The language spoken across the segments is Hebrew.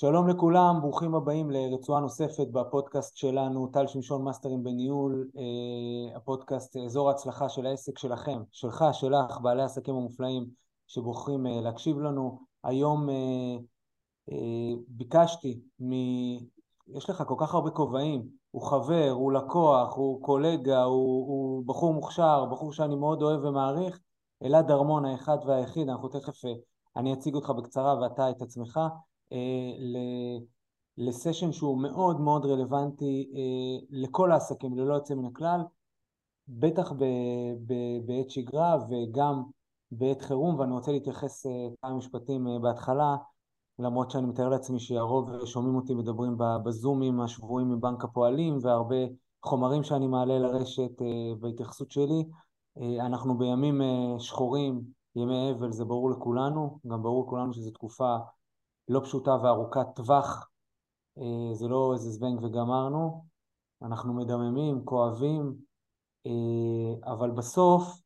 שלום לכולם, ברוכים הבאים לרצועה נוספת בפודקאסט שלנו, טל שמשון מאסטרים בניהול, אה, הפודקאסט אזור ההצלחה של העסק שלכם, שלך, שלך, בעלי העסקים המופלאים שבוחרים אה, להקשיב לנו. היום אה, ביקשתי מ... יש לך כל כך הרבה כובעים, הוא חבר, הוא לקוח, הוא קולגה, הוא, הוא בחור מוכשר, בחור שאני מאוד אוהב ומעריך, אלעד ארמון האחד והיחיד, אנחנו תכף, אני אציג אותך בקצרה ואתה את עצמך. אה, לסשן שהוא מאוד מאוד רלוונטי אה, לכל העסקים ללא יוצא מן הכלל, בטח בעת שגרה וגם בעת חירום, ואני רוצה להתייחס אה, כמה משפטים בהתחלה, למרות שאני מתאר לעצמי שהרוב שומעים אותי מדברים בזומים השבועים מבנק הפועלים והרבה חומרים שאני מעלה לרשת בהתייחסות שלי. אנחנו בימים שחורים, ימי אבל, זה ברור לכולנו, גם ברור לכולנו שזו תקופה לא פשוטה וארוכת טווח, אה, זה לא איזה זבנג וגמרנו, אנחנו מדממים, כואבים, אה, אבל בסוף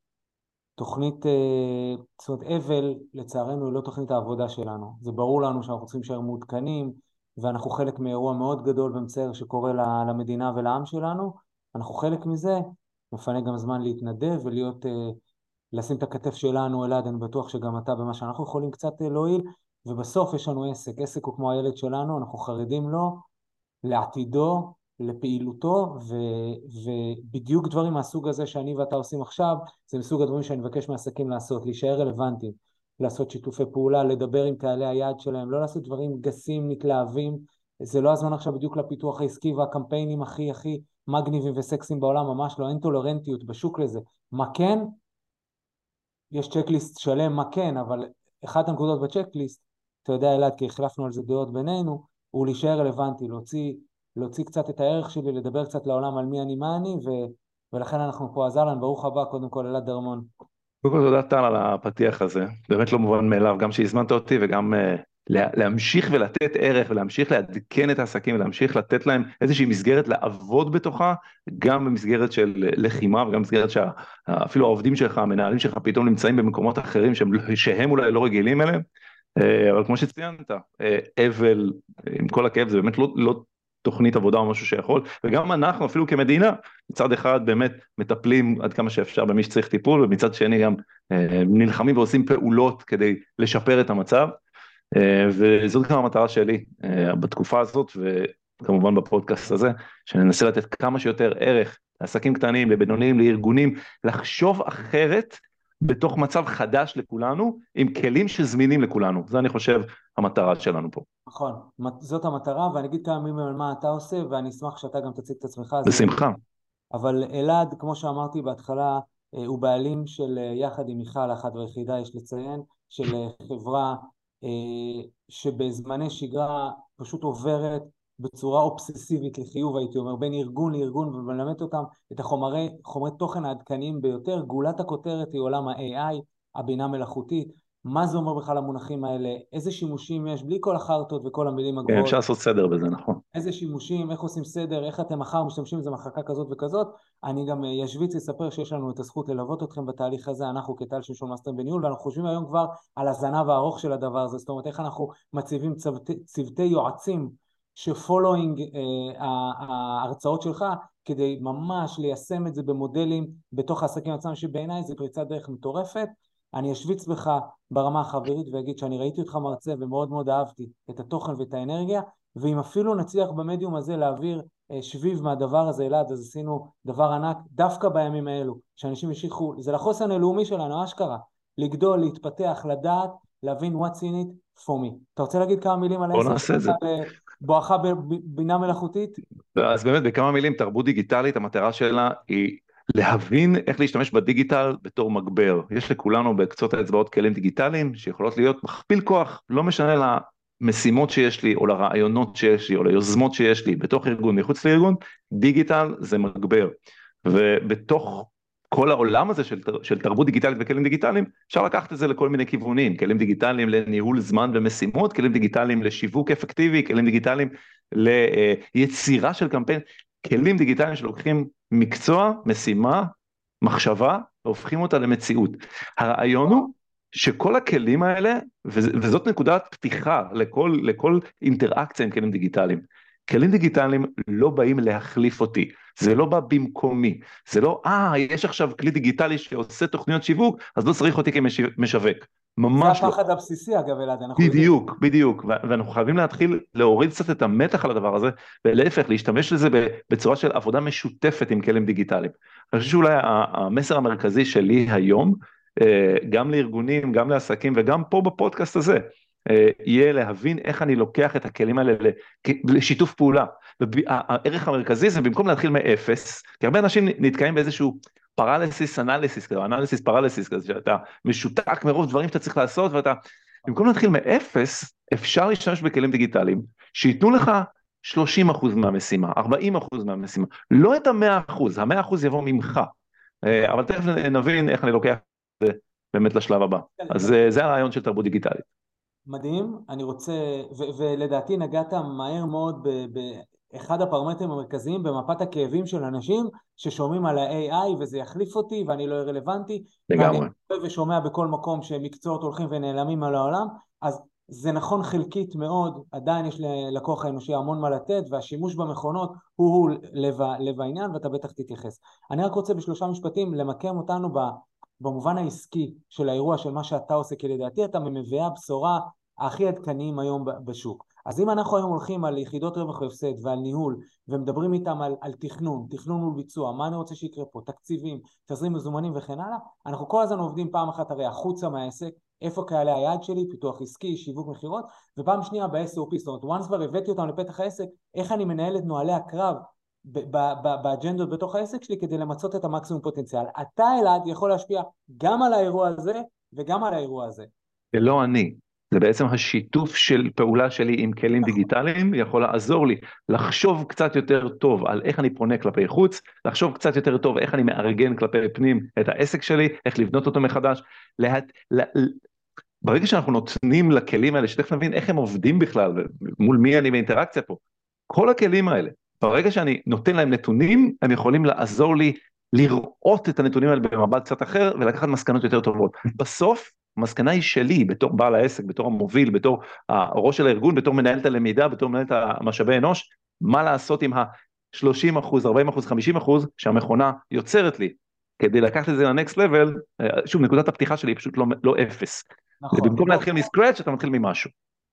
תוכנית, אה, זאת אומרת אבל לצערנו היא לא תוכנית העבודה שלנו, זה ברור לנו שאנחנו צריכים להישאר מעודכנים ואנחנו חלק מאירוע מאוד גדול ומצער שקורה למדינה ולעם שלנו, אנחנו חלק מזה, מפנה גם זמן להתנדב ולהיות, לשים את הכתף שלנו אלעד, אני בטוח שגם אתה במה שאנחנו יכולים קצת להועיל, ובסוף יש לנו עסק, עסק הוא כמו הילד שלנו, אנחנו חרדים לו, לעתידו, לפעילותו, ו, ובדיוק דברים מהסוג הזה שאני ואתה עושים עכשיו, זה מסוג הדברים שאני מבקש מעסקים לעשות, להישאר רלוונטיים, לעשות שיתופי פעולה, לדבר עם קהלי היעד שלהם, לא לעשות דברים גסים, מתלהבים, זה לא הזמן עכשיו בדיוק לפיתוח העסקי והקמפיינים הכי הכי מגניבים וסקסיים בעולם, ממש לא, אין טולרנטיות בשוק לזה. מה כן? יש צ'קליסט שלם מה כן, אבל אחת הנקודות בצ'קליסט אתה יודע אלעד, כי החלפנו על זה דעות בינינו, הוא להישאר רלוונטי, להוציא, להוציא קצת את הערך שלי, לדבר קצת לעולם על מי אני, מה אני, ו, ולכן אנחנו פה. אז אהלן, ברוך הבא, קודם כל אלעד דרמון. קודם כל תודה טל על הפתיח הזה, באמת לא מובן מאליו, גם שהזמנת אותי וגם uh, להמשיך ולתת ערך ולהמשיך לעדכן את העסקים ולהמשיך לתת להם איזושהי מסגרת לעבוד בתוכה, גם במסגרת של לחימה וגם במסגרת שאפילו העובדים שלך, המנהלים שלך פתאום נמצאים במקומות אחרים שהם, שהם אולי לא רגילים אליהם. אה, אבל כמו שציינת, אה, אבל, עם כל הכאב, זה באמת לא, לא תוכנית עבודה או משהו שיכול, וגם אנחנו אפילו כמדינה, מצד אחד באמת מטפלים עד כמה שאפשר במי שצריך טיפול, ומצד שני גם אה, נלחמים ועושים פעולות כדי לשפר את המצב, וזאת גם המטרה שלי בתקופה הזאת, וכמובן בפודקאסט הזה, שננסה לתת כמה שיותר ערך לעסקים קטנים, לבינוניים, לארגונים, לחשוב אחרת בתוך מצב חדש לכולנו, עם כלים שזמינים לכולנו. זה אני חושב המטרה שלנו פה. נכון, זאת המטרה, ואני אגיד כמה מילים על מה אתה עושה, ואני אשמח שאתה גם תציג את עצמך. בשמחה. אבל אלעד, כמו שאמרתי בהתחלה, אה, הוא בעלים של, אה, יחד עם מיכל, אחת והיחידה, יש לציין, של אה, חברה שבזמני שגרה פשוט עוברת בצורה אובססיבית לחיוב הייתי אומר, בין ארגון לארגון ומלמד אותם את החומרי חומרי תוכן העדכניים ביותר, גולת הכותרת היא עולם ה-AI, הבינה מלאכותית, מה זה אומר בכלל המונחים האלה, איזה שימושים יש, בלי כל החרטות וכל המילים הגבוהות. כן, אפשר לעשות סדר בזה, נכון. איזה שימושים, איך עושים סדר, איך אתם מחר משתמשים בזה מחלקה כזאת וכזאת. אני גם אשוויץ לספר שיש לנו את הזכות ללוות אתכם בתהליך הזה, אנחנו כטל שמשון מאסטר בניהול, ואנחנו חושבים היום כבר על הזנב הארוך של הדבר הזה, זאת אומרת איך אנחנו מציבים צוותי, צוותי יועצים ש following אה, ההרצאות שלך כדי ממש ליישם את זה במודלים בתוך העסקים עצמם שבעיניי זה פריצת דרך מטורפת. אני אשוויץ בך ברמה החברית ואגיד שאני ראיתי אותך מרצה ומאוד מאוד אהבתי את התוכן ואת האנרגיה ואם אפילו נצליח במדיום הזה להעביר אה, שביב מהדבר הזה אלעד אז עשינו דבר ענק דווקא בימים האלו שאנשים ימשיכו, זה לחוסן הלאומי שלנו אשכרה לגדול, להתפתח, לדעת, להבין what's in it for me. אתה רוצה להגיד כמה מילים על העסק? בוא נעשה את זה. בואכה בבינה מלאכותית? אז באמת בכמה מילים, תרבות דיגיטלית, המטרה שלה היא להבין איך להשתמש בדיגיטל בתור מגבר. יש לכולנו בקצות האצבעות כלים דיגיטליים שיכולות להיות מכפיל כוח, לא משנה למשימות שיש לי או לרעיונות שיש לי או ליוזמות שיש לי בתוך ארגון, מחוץ לארגון, דיגיטל זה מגבר. ובתוך כל העולם הזה של, של תרבות דיגיטלית וכלים דיגיטליים, אפשר לקחת את זה לכל מיני כיוונים, כלים דיגיטליים לניהול זמן ומשימות, כלים דיגיטליים לשיווק אפקטיבי, כלים דיגיטליים ליצירה של קמפיין, כלים דיגיטליים שלוקחים מקצוע, משימה, מחשבה, והופכים אותה למציאות. הרעיון הוא שכל הכלים האלה, וזאת נקודת פתיחה לכל, לכל אינטראקציה עם כלים דיגיטליים. כלים דיגיטליים לא באים להחליף אותי, זה לא בא במקומי, זה לא, אה, יש עכשיו כלי דיגיטלי שעושה תוכניות שיווק, אז לא צריך אותי כמשווק. ממש לא. זה הפחד הבסיסי אגב אלעד, אנחנו בדיוק, יודעים. בדיוק, ואנחנו חייבים להתחיל להוריד קצת את המתח על הדבר הזה, ולהפך, להשתמש לזה בצורה של עבודה משותפת עם כלים דיגיטליים. אני חושב שאולי המסר המרכזי שלי היום, אה, גם לארגונים, גם לעסקים וגם פה בפודקאסט הזה, יהיה להבין איך אני לוקח את הכלים האלה לשיתוף פעולה. הערך המרכזי זה במקום להתחיל מאפס, כי הרבה אנשים נתקעים באיזשהו פרליסיס אנליסיס, אנליסיס פרליסיס כזה, שאתה משותק מרוב דברים שאתה צריך לעשות ואתה, במקום להתחיל מאפס, אפשר להשתמש בכלים דיגיטליים שייתנו לך 30% מהמשימה, 40% מהמשימה, לא את ה-100%, ה-100% יבוא ממך, אה, אבל תכף נבין איך אני לוקח את זה באמת לשלב הבא. אז אה, זה הרעיון של תרבות דיגיטלית. מדהים, אני רוצה, ולדעתי נגעת מהר מאוד אחד הפרמטרים המרכזיים במפת הכאבים של אנשים ששומעים על ה-AI וזה יחליף אותי ואני לא רלוונטי. לגמרי. ואני ושומע בכל מקום שמקצועות הולכים ונעלמים על העולם, אז זה נכון חלקית מאוד, עדיין יש ללקוח האנושי המון מה לתת והשימוש במכונות הוא לב, לב העניין ואתה בטח תתייחס. אני רק רוצה בשלושה משפטים למקם אותנו במובן העסקי של האירוע של מה שאתה עושה, כי לדעתי אתה ממביאי הבשורה הכי עדכניים היום בשוק. אז אם אנחנו היום הולכים על יחידות רווח והפסד ועל ניהול ומדברים איתם על, על תכנון, תכנון מול ביצוע, מה אני רוצה שיקרה פה, תקציבים, תזרים מזומנים וכן הלאה, אנחנו כל הזמן עובדים פעם אחת הרי החוצה מהעסק, איפה קהלי היעד שלי, פיתוח עסקי, שיווק מכירות, ופעם שנייה ב-SOP, זאת אומרת, once כבר הבאתי אותם לפתח העסק, איך אני מנהל את נוהלי הקרב באג'נדות בתוך העסק שלי כדי למצות את המקסימום פוטנציאל. אתה אלעד יכול להשפיע גם על האירוע הזה וגם על האירוע הזה. זה לא אני, זה בעצם השיתוף של פעולה שלי עם כלים נכון. דיגיטליים יכול לעזור לי לחשוב קצת יותר טוב על איך אני פונה כלפי חוץ, לחשוב קצת יותר טוב איך אני מארגן כלפי פנים את העסק שלי, איך לבנות אותו מחדש. לה... לה... ברגע שאנחנו נותנים לכלים האלה, שתכף נבין איך הם עובדים בכלל ומול מי אני באינטראקציה פה, כל הכלים האלה, ברגע שאני נותן להם נתונים, הם יכולים לעזור לי לראות את הנתונים האלה במבט קצת אחר ולקחת מסקנות יותר טובות. בסוף המסקנה היא שלי בתור בעל העסק, בתור המוביל, בתור הראש של הארגון, בתור מנהל את הלמידה, בתור מנהל את המשאבי אנוש, מה לעשות עם ה-30 אחוז, 40 אחוז, 50 אחוז שהמכונה יוצרת לי. כדי לקחת את זה לנקסט לבל, שוב נקודת הפתיחה שלי היא פשוט לא, לא אפס. נכון. במקום להתחיל מסקרץ' אתה מתחיל ממשהו.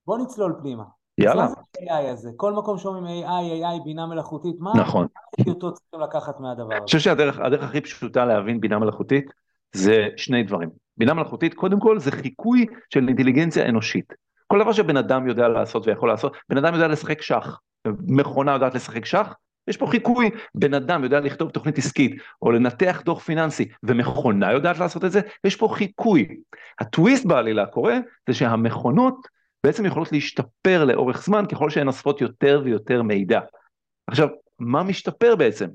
בוא נצלול פנימה. יאללה. AI הזה? כל מקום שאומרים AI, AI, בינה מלאכותית, מה נכון. אותו צריכים לקחת מהדבר הזה? אני חושב שהדרך הכי פשוטה להבין בינה מלאכותית זה שני דברים. בינה מלאכותית קודם כל זה חיקוי של אינטליגנציה אנושית. כל דבר שבן אדם יודע לעשות ויכול לעשות, בן אדם יודע לשחק שח, מכונה יודעת לשחק שח, יש פה חיקוי, בן אדם יודע לכתוב תוכנית עסקית או לנתח דוח פיננסי ומכונה יודעת לעשות את זה, יש פה חיקוי. הטוויסט בעלילה קורה זה שהמכונות בעצם יכולות להשתפר לאורך זמן ככל שהן אוספות יותר ויותר מידע. עכשיו, מה משתפר בעצם?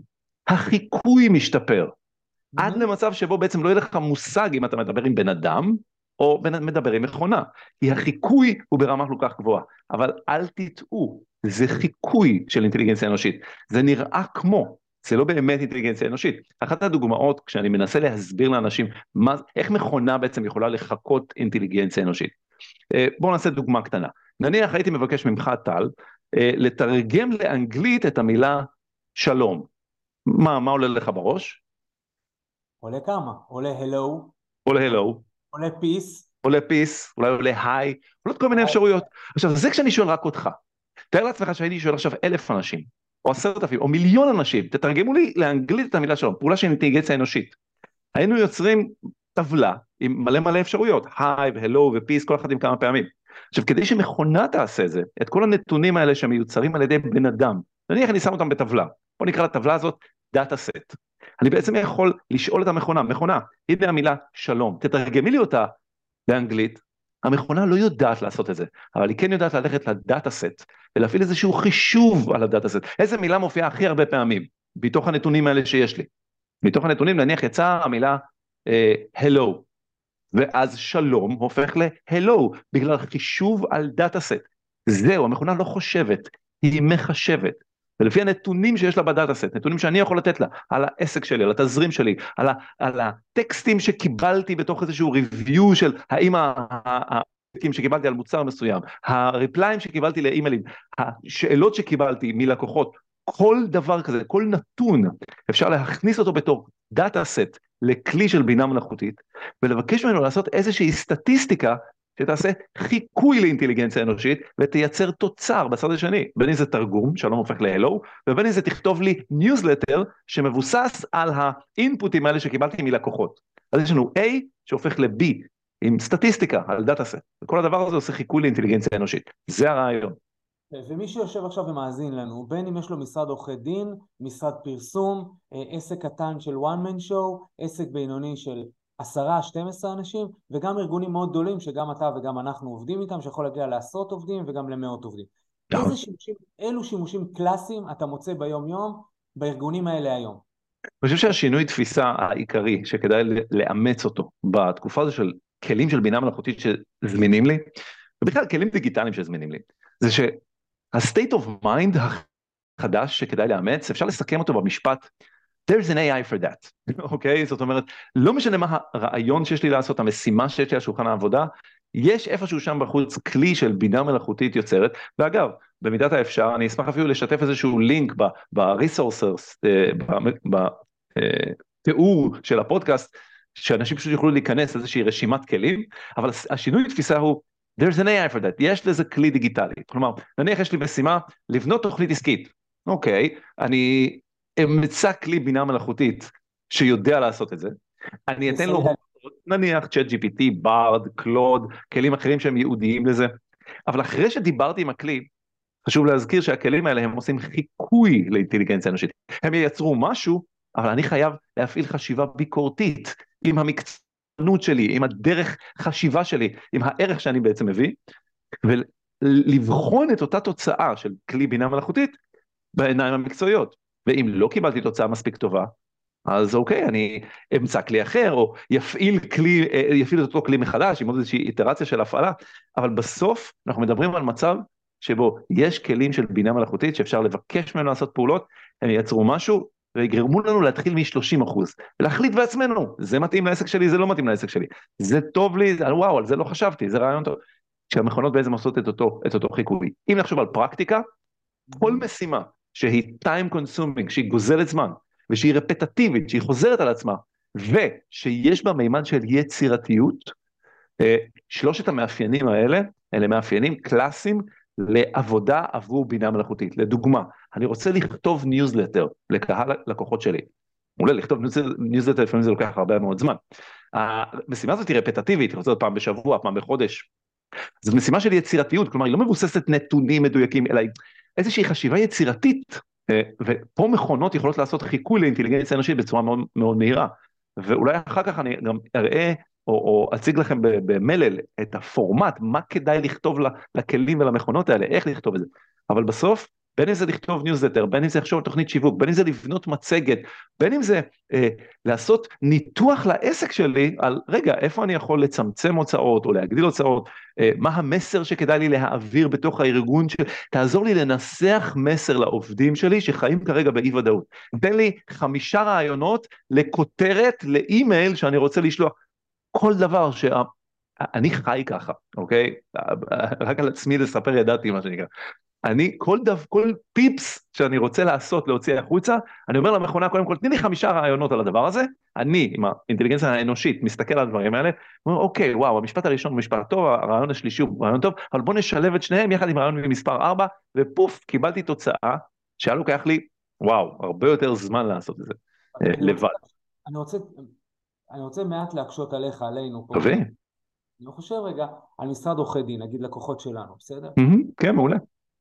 החיקוי משתפר. עד למצב שבו בעצם לא יהיה לך מושג אם אתה מדבר עם בן אדם או מדבר עם מכונה, כי החיקוי הוא ברמה כל כך גבוהה, אבל אל תטעו, זה חיקוי של אינטליגנציה אנושית, זה נראה כמו, זה לא באמת אינטליגנציה אנושית. אחת הדוגמאות כשאני מנסה להסביר לאנשים מה, איך מכונה בעצם יכולה לחקות אינטליגנציה אנושית. אה, בואו נעשה דוגמה קטנה, נניח הייתי מבקש ממך טל אה, לתרגם לאנגלית את המילה שלום, מה, מה עולה לך בראש? עולה כמה? עולה הלו. עולה הלו. עולה peace. עולה peace, אולי עולה hi, עולות כל מיני אפשרויות. עכשיו זה כשאני שואל רק אותך. תאר לעצמך שהייתי שואל עכשיו אלף אנשים, או עשרת אלפים, או מיליון אנשים, תתרגמו לי לאנגלית את המילה שלום, פעולה של אינטליגנציה אנושית. היינו יוצרים טבלה עם מלא מלא אפשרויות, hi ו hello ו peace, כל אחד עם כמה פעמים. עכשיו כדי שמכונה תעשה זה, את כל הנתונים האלה שמיוצרים על ידי בן אדם, נניח אני שם אותם בטבלה, בוא נקרא לטבלה הזאת data set. אני בעצם יכול לשאול את המכונה, מכונה, הנה המילה שלום, תתרגמי לי אותה באנגלית, המכונה לא יודעת לעשות את זה, אבל היא כן יודעת ללכת ל data set ולהפעיל איזשהו חישוב על ה data set, איזה מילה מופיעה הכי הרבה פעמים, מתוך הנתונים האלה שיש לי. מתוך הנתונים נניח יצאה המילה uh, hello, ואז שלום הופך ל-hello, בגלל חישוב על data set. זהו, המכונה לא חושבת, היא מחשבת. ולפי הנתונים שיש לה בדאטה סט, נתונים שאני יכול לתת לה, על העסק שלי, על התזרים שלי, על, ה, על הטקסטים שקיבלתי בתוך איזשהו ריוויו של האם הטקסטים שקיבלתי על מוצר מסוים, הריפליים שקיבלתי לאימיילים, השאלות שקיבלתי מלקוחות, כל דבר כזה, כל נתון, אפשר להכניס אותו בתור דאטה סט לכלי של בינה מלאכותית, ולבקש ממנו לעשות איזושהי סטטיסטיקה שתעשה חיקוי לאינטליגנציה אנושית ותייצר תוצר בצד השני, בין אם זה תרגום, שלום הופך להלו, ובין אם זה תכתוב לי ניוזלטר שמבוסס על האינפוטים האלה שקיבלתי מלקוחות. אז יש לנו A שהופך ל-B עם סטטיסטיקה על data set, וכל הדבר הזה עושה חיקוי לאינטליגנציה אנושית, זה הרעיון. ומי שיושב עכשיו ומאזין לנו, בין אם יש לו משרד עורכי דין, משרד פרסום, אה, עסק קטן של one man show, עסק בינוני של עשרה, 12 אנשים, וגם ארגונים מאוד גדולים שגם אתה וגם אנחנו עובדים איתם, שיכול להגיע לעשרות עובדים וגם למאות עובדים. נכון. איזה שימושים, אילו שימושים קלאסיים אתה מוצא ביום יום בארגונים האלה היום? אני חושב שהשינוי תפיסה העיקרי שכדאי לאמץ אותו בתקופה הזו של כלים של בינה מלאכותית שזמינים לי, ובכלל כלים דיגיטליים שזמינים לי, זה שה-state of mind החדש שכדאי לאמץ, אפשר לסכם אותו במשפט there's an AI for that, אוקיי? okay? זאת אומרת, לא משנה מה הרעיון שיש לי לעשות, המשימה שיש לי על שולחן העבודה, יש איפשהו שם בחוץ כלי של בינה מלאכותית יוצרת, ואגב, במידת האפשר, אני אשמח אפילו לשתף איזשהו לינק ב-resources, אה, בתיאור אה, של הפודקאסט, שאנשים פשוט יוכלו להיכנס לאיזושהי רשימת כלים, אבל השינוי תפיסה הוא, there's an AI for that, יש לזה כלי דיגיטלי, כלומר, נניח יש לי משימה לבנות תוכנית עסקית, אוקיי, אני אמצא כלי בינה מלאכותית שיודע לעשות את זה, אני אתן לו נניח צ'אט GPT, ברד, קלוד, כלים אחרים שהם ייעודיים לזה, אבל אחרי שדיברתי עם הכלי, חשוב להזכיר שהכלים האלה הם עושים חיקוי לאינטליגנציה אנושית, הם ייצרו משהו, אבל אני חייב להפעיל חשיבה ביקורתית עם המקצוענות שלי, עם הדרך חשיבה שלי, עם הערך שאני בעצם מביא, ולבחון את אותה תוצאה של כלי בינה מלאכותית בעיניים המקצועיות. ואם לא קיבלתי תוצאה מספיק טובה, אז אוקיי, אני אמצא כלי אחר, או יפעיל כלי, אה, יפעיל את אותו כלי מחדש, עם עוד איזושהי איטרציה של הפעלה, אבל בסוף אנחנו מדברים על מצב שבו יש כלים של בינה מלאכותית שאפשר לבקש ממנו לעשות פעולות, הם ייצרו משהו ויגרמו לנו להתחיל מ-30 ולהחליט בעצמנו, זה מתאים לעסק שלי, זה לא מתאים לעסק שלי, זה טוב לי, וואו, על זה לא חשבתי, זה רעיון טוב. כשהמכונות בעצם עושות את אותו, את אותו חיקוי. אם נחשוב על פרקטיקה, כל משימה שהיא time consuming, שהיא גוזלת זמן, ושהיא רפטטיבית, שהיא חוזרת על עצמה, ושיש בה מימד של יצירתיות, אה, שלושת המאפיינים האלה, אלה מאפיינים קלאסיים לעבודה עבור בינה מלאכותית. לדוגמה, אני רוצה לכתוב ניוזלטר לקהל לקוחות שלי. אולי לכתוב ניוזלטר לפעמים זה לוקח הרבה מאוד זמן. המשימה הזאת היא רפטטיבית, היא רוצה פעם בשבוע, פעם בחודש. זו משימה של יצירתיות, כלומר היא לא מבוססת נתונים מדויקים, אלא איזושהי חשיבה יצירתית, אה, ופה מכונות יכולות לעשות חיקוי לאינטליגנציה אנושית בצורה מאוד, מאוד מהירה. ואולי אחר כך אני גם אראה או, או אציג לכם במלל את הפורמט, מה כדאי לכתוב לכלים ולמכונות האלה, איך לכתוב את זה. אבל בסוף בין אם זה לכתוב ניוזלטר, בין אם זה לחשוב על תוכנית שיווק, בין אם זה לבנות מצגת, בין אם זה אה, לעשות ניתוח לעסק שלי על רגע, איפה אני יכול לצמצם הוצאות או להגדיל הוצאות, אה, מה המסר שכדאי לי להעביר בתוך הארגון, ש... תעזור לי לנסח מסר לעובדים שלי שחיים כרגע באי ודאות. תן לי חמישה רעיונות לכותרת, לאימייל שאני רוצה לשלוח. כל דבר שה... אני חי ככה, אוקיי? רק על עצמי לספר ידעתי מה שנקרא. אני כל דו, כל פיפס שאני רוצה לעשות להוציא החוצה, אני אומר למכונה קודם כל תני לי חמישה רעיונות על הדבר הזה, אני עם האינטליגנציה האנושית מסתכל על הדברים האלה, אומר אוקיי וואו המשפט הראשון הוא משפט טוב, הרעיון השלישי הוא רעיון טוב, אבל בוא נשלב את שניהם יחד עם רעיון מספר 4 ופוף קיבלתי תוצאה שהיה לוקח לי וואו הרבה יותר זמן לעשות את זה אה, לבד. אני רוצה, אני רוצה מעט להקשות עליך עלינו פה. אני חושב רגע על משרד עורכי דין, נגיד לקוחות שלנו, בסדר? כן, מעולה.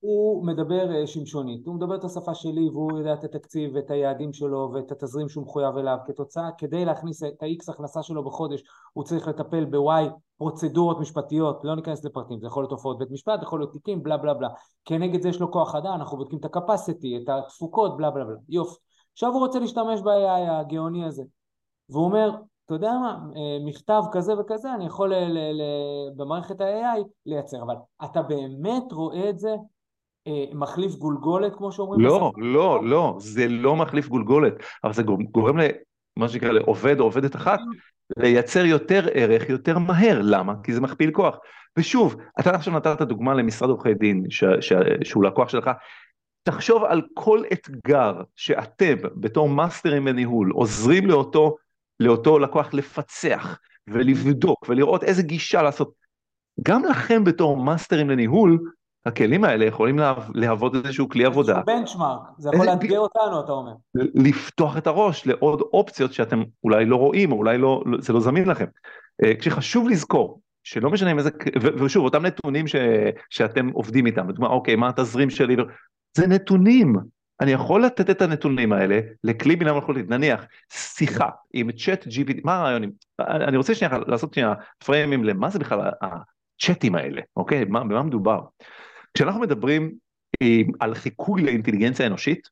הוא מדבר אה, שמשונית, הוא מדבר את השפה שלי והוא יודע את התקציב ואת היעדים שלו ואת התזרים שהוא מחויב אליו. כתוצאה כדי להכניס את ה-X הכנסה שלו בחודש הוא צריך לטפל ב-Y פרוצדורות משפטיות, לא ניכנס לפרטים, זה יכול להיות הופעות בית משפט, יכול להיות תיקים, בלה בלה בלה. כנגד זה יש לו כוח אדם, אנחנו בודקים את ה-capacity, את התפוקות, בלה בלה בלה, יופי. עכשיו הוא רוצה להשתמש ב-AI הגאוני הזה. והוא אומר, אתה יודע מה, אה, מכתב כזה וכזה אני יכול ל- ל- ל- במערכת ה-AI לייצר, אבל אתה באמת רואה את זה מחליף גולגולת, כמו שאומרים? לא, לא, לא, זה לא מחליף גולגולת, אבל זה גורם למה שנקרא לעובד או עובדת אחת לייצר יותר ערך יותר מהר, למה? כי זה מכפיל כוח. ושוב, אתה עכשיו נתת דוגמה למשרד עורכי דין, ש, ש, שהוא לקוח שלך, תחשוב על כל אתגר שאתם בתור מאסטרים בניהול עוזרים לאותו, לאותו לקוח לפצח ולבדוק ולראות איזה גישה לעשות. גם לכם בתור מאסטרים לניהול, הכלים האלה יכולים לה, להוות איזשהו כלי עבודה. זה בנצ'מארק, זה יכול לאתגר אותנו, אתה אומר. לפתוח את הראש לעוד אופציות שאתם אולי לא רואים, או אולי לא, זה לא זמין לכם. אה, כשחשוב לזכור שלא משנה עם איזה, ושוב, אותם נתונים ש, שאתם עובדים איתם, לדוגמה, אוקיי, מה התזרים שלי, זה נתונים. אני יכול לתת את הנתונים האלה לכלי בינה מלאכותית, נניח שיחה עם צ'אט GPT, מה הרעיונים? אני רוצה שנייה לעשות שנייה פריימים למה זה בכלל הצ'אטים האלה, אוקיי? מה, במה מדובר? כשאנחנו מדברים על חיקוי לאינטליגנציה אנושית,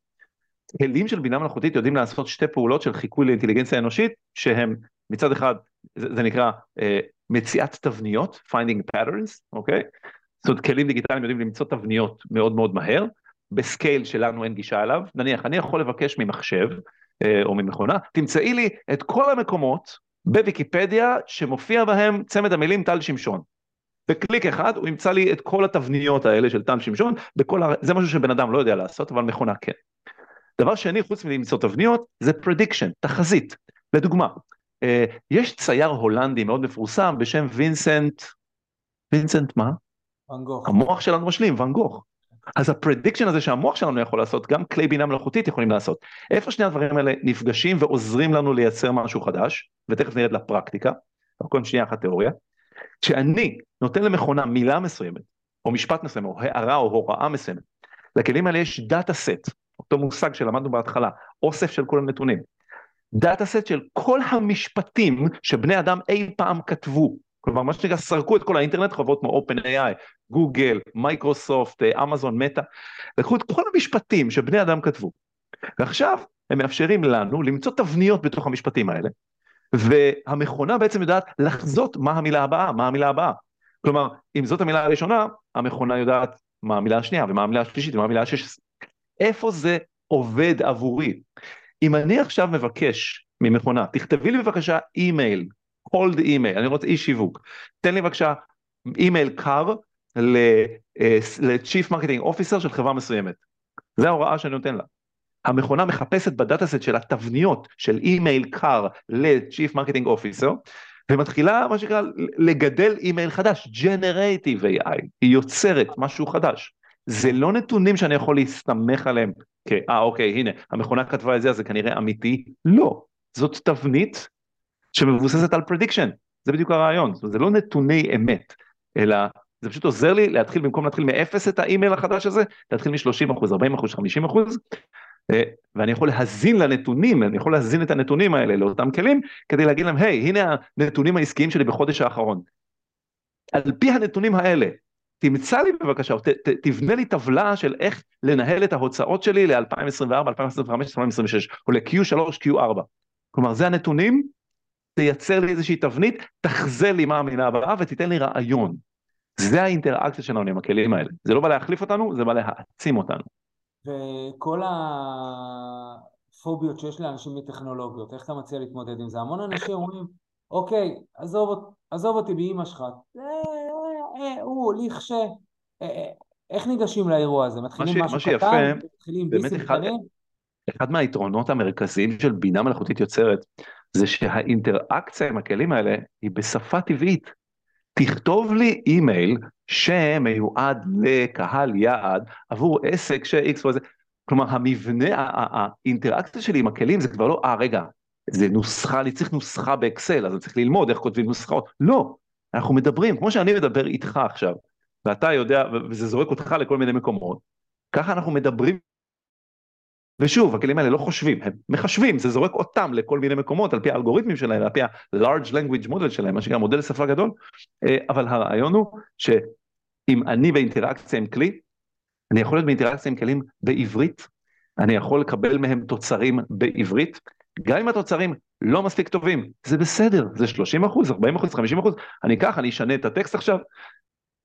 כלים של בינה מלאכותית יודעים לעשות שתי פעולות של חיקוי לאינטליגנציה אנושית, שהם מצד אחד, זה, זה נקרא אה, מציאת תבניות, finding patterns, אוקיי? זאת אומרת, כלים דיגיטליים יודעים למצוא תבניות מאוד מאוד מהר, בסקייל שלנו אין גישה אליו, נניח אני יכול לבקש ממחשב אה, או ממכונה, תמצאי לי את כל המקומות בוויקיפדיה שמופיע בהם צמד המילים טל שמשון. בקליק אחד הוא ימצא לי את כל התבניות האלה של טל שמשון, בכל הר... זה משהו שבן אדם לא יודע לעשות, אבל מכונה כן. דבר שני, חוץ מלמצוא תבניות, זה prediction, תחזית. לדוגמה, אה, יש צייר הולנדי מאוד מפורסם בשם וינסנט, וינסנט מה? ואן גוך. המוח שלנו משלים, ואן גוך. אז ה-prediction הזה שהמוח שלנו יכול לעשות, גם כלי בינה מלאכותית יכולים לעשות. איפה שני הדברים האלה נפגשים ועוזרים לנו לייצר משהו חדש, ותכף נרד לפרקטיקה, אבל קודם שנייה אחת תיאוריה. כשאני נותן למכונה מילה מסוימת, או משפט מסוים, או הערה או הוראה מסוימת, לכלים האלה יש data set, אותו מושג שלמדנו בהתחלה, אוסף של כל הנתונים. data set של כל המשפטים שבני אדם אי פעם כתבו. כלומר, מה שנקרא, סרקו את כל האינטרנט, חברות כמו OpenAI, גוגל, מייקרוסופט, אמזון, מטא, לקחו את כל המשפטים שבני אדם כתבו. ועכשיו הם מאפשרים לנו למצוא תבניות בתוך המשפטים האלה, והמכונה בעצם יודעת לחזות מה המילה הבאה, מה המילה הבאה. כלומר, אם זאת המילה הראשונה, המכונה יודעת מה המילה השנייה, ומה המילה השלישית, ומה המילה השש... איפה זה עובד עבורי? אם אני עכשיו מבקש ממכונה, תכתבי לי בבקשה אימייל, cold אימייל, אני רוצה איש שיווק, תן לי בבקשה אימייל קר ל-Chief Marketing Officer של חברה מסוימת. זה ההוראה שאני נותן לה. המכונה מחפשת בדאטה סט של התבניות של אימייל קר ל-Chief Marketing Officer, ומתחילה מה שנקרא לגדל אימייל חדש, Generative AI, היא יוצרת משהו חדש. זה לא נתונים שאני יכול להסתמך עליהם אה אוקיי הנה המכונה כתבה את זה אז זה כנראה אמיתי, לא, זאת תבנית שמבוססת על prediction, זה בדיוק הרעיון, זאת אומרת, זה לא נתוני אמת, אלא זה פשוט עוזר לי להתחיל במקום להתחיל מאפס את האימייל החדש הזה, להתחיל מ-30 אחוז, 40 אחוז, 50 אחוז, ואני יכול להזין לנתונים, אני יכול להזין את הנתונים האלה לאותם כלים, כדי להגיד להם, היי, הנה הנתונים העסקיים שלי בחודש האחרון. על פי הנתונים האלה, תמצא לי בבקשה, ת, ת, תבנה לי טבלה של איך לנהל את ההוצאות שלי ל-2024, 2025, 2026, או ל-Q3, Q4. כלומר, זה הנתונים, תייצר לי איזושהי תבנית, תחזה לי מה המילה הבאה ותיתן לי רעיון. זה האינטראקציה שלנו עם הכלים האלה. זה לא בא להחליף אותנו, זה בא להעצים אותנו. וכל הפוביות שיש לאנשים מטכנולוגיות, איך אתה מציע להתמודד עם זה? המון אנשים אומרים, אוקיי, עזוב, עזוב אותי באימא שלך, אה, אה, אה, הוא, לכש... איך ניגשים לאירוע הזה? מתחילים משהו קטן? מתחילים ביסים קטנים? אחד מהיתרונות המרכזיים של בינה מלאכותית יוצרת זה שהאינטראקציה עם הכלים האלה היא בשפה טבעית. תכתוב לי אימייל שמיועד לקהל יעד עבור עסק ש-X וזה, כלומר המבנה, האינטראקציה שלי עם הכלים זה כבר לא, אה רגע, זה נוסחה, אני צריך נוסחה באקסל, אז אני צריך ללמוד איך כותבים נוסחאות, לא, אנחנו מדברים, כמו שאני מדבר איתך עכשיו, ואתה יודע, וזה זורק אותך לכל מיני מקומות, ככה אנחנו מדברים ושוב, הכלים האלה לא חושבים, הם מחשבים, זה זורק אותם לכל מיני מקומות על פי האלגוריתמים שלהם, על פי ה-large language model שלהם, מה שנקרא מודל שפה גדול, אה, אבל הרעיון הוא שאם אני באינטראקציה עם כלי, אני יכול להיות באינטראקציה עם כלים בעברית, אני יכול לקבל מהם תוצרים בעברית, גם אם התוצרים לא מספיק טובים, זה בסדר, זה 30 אחוז, 40 אחוז, 50 אחוז, אני אקח, אני אשנה את הטקסט עכשיו,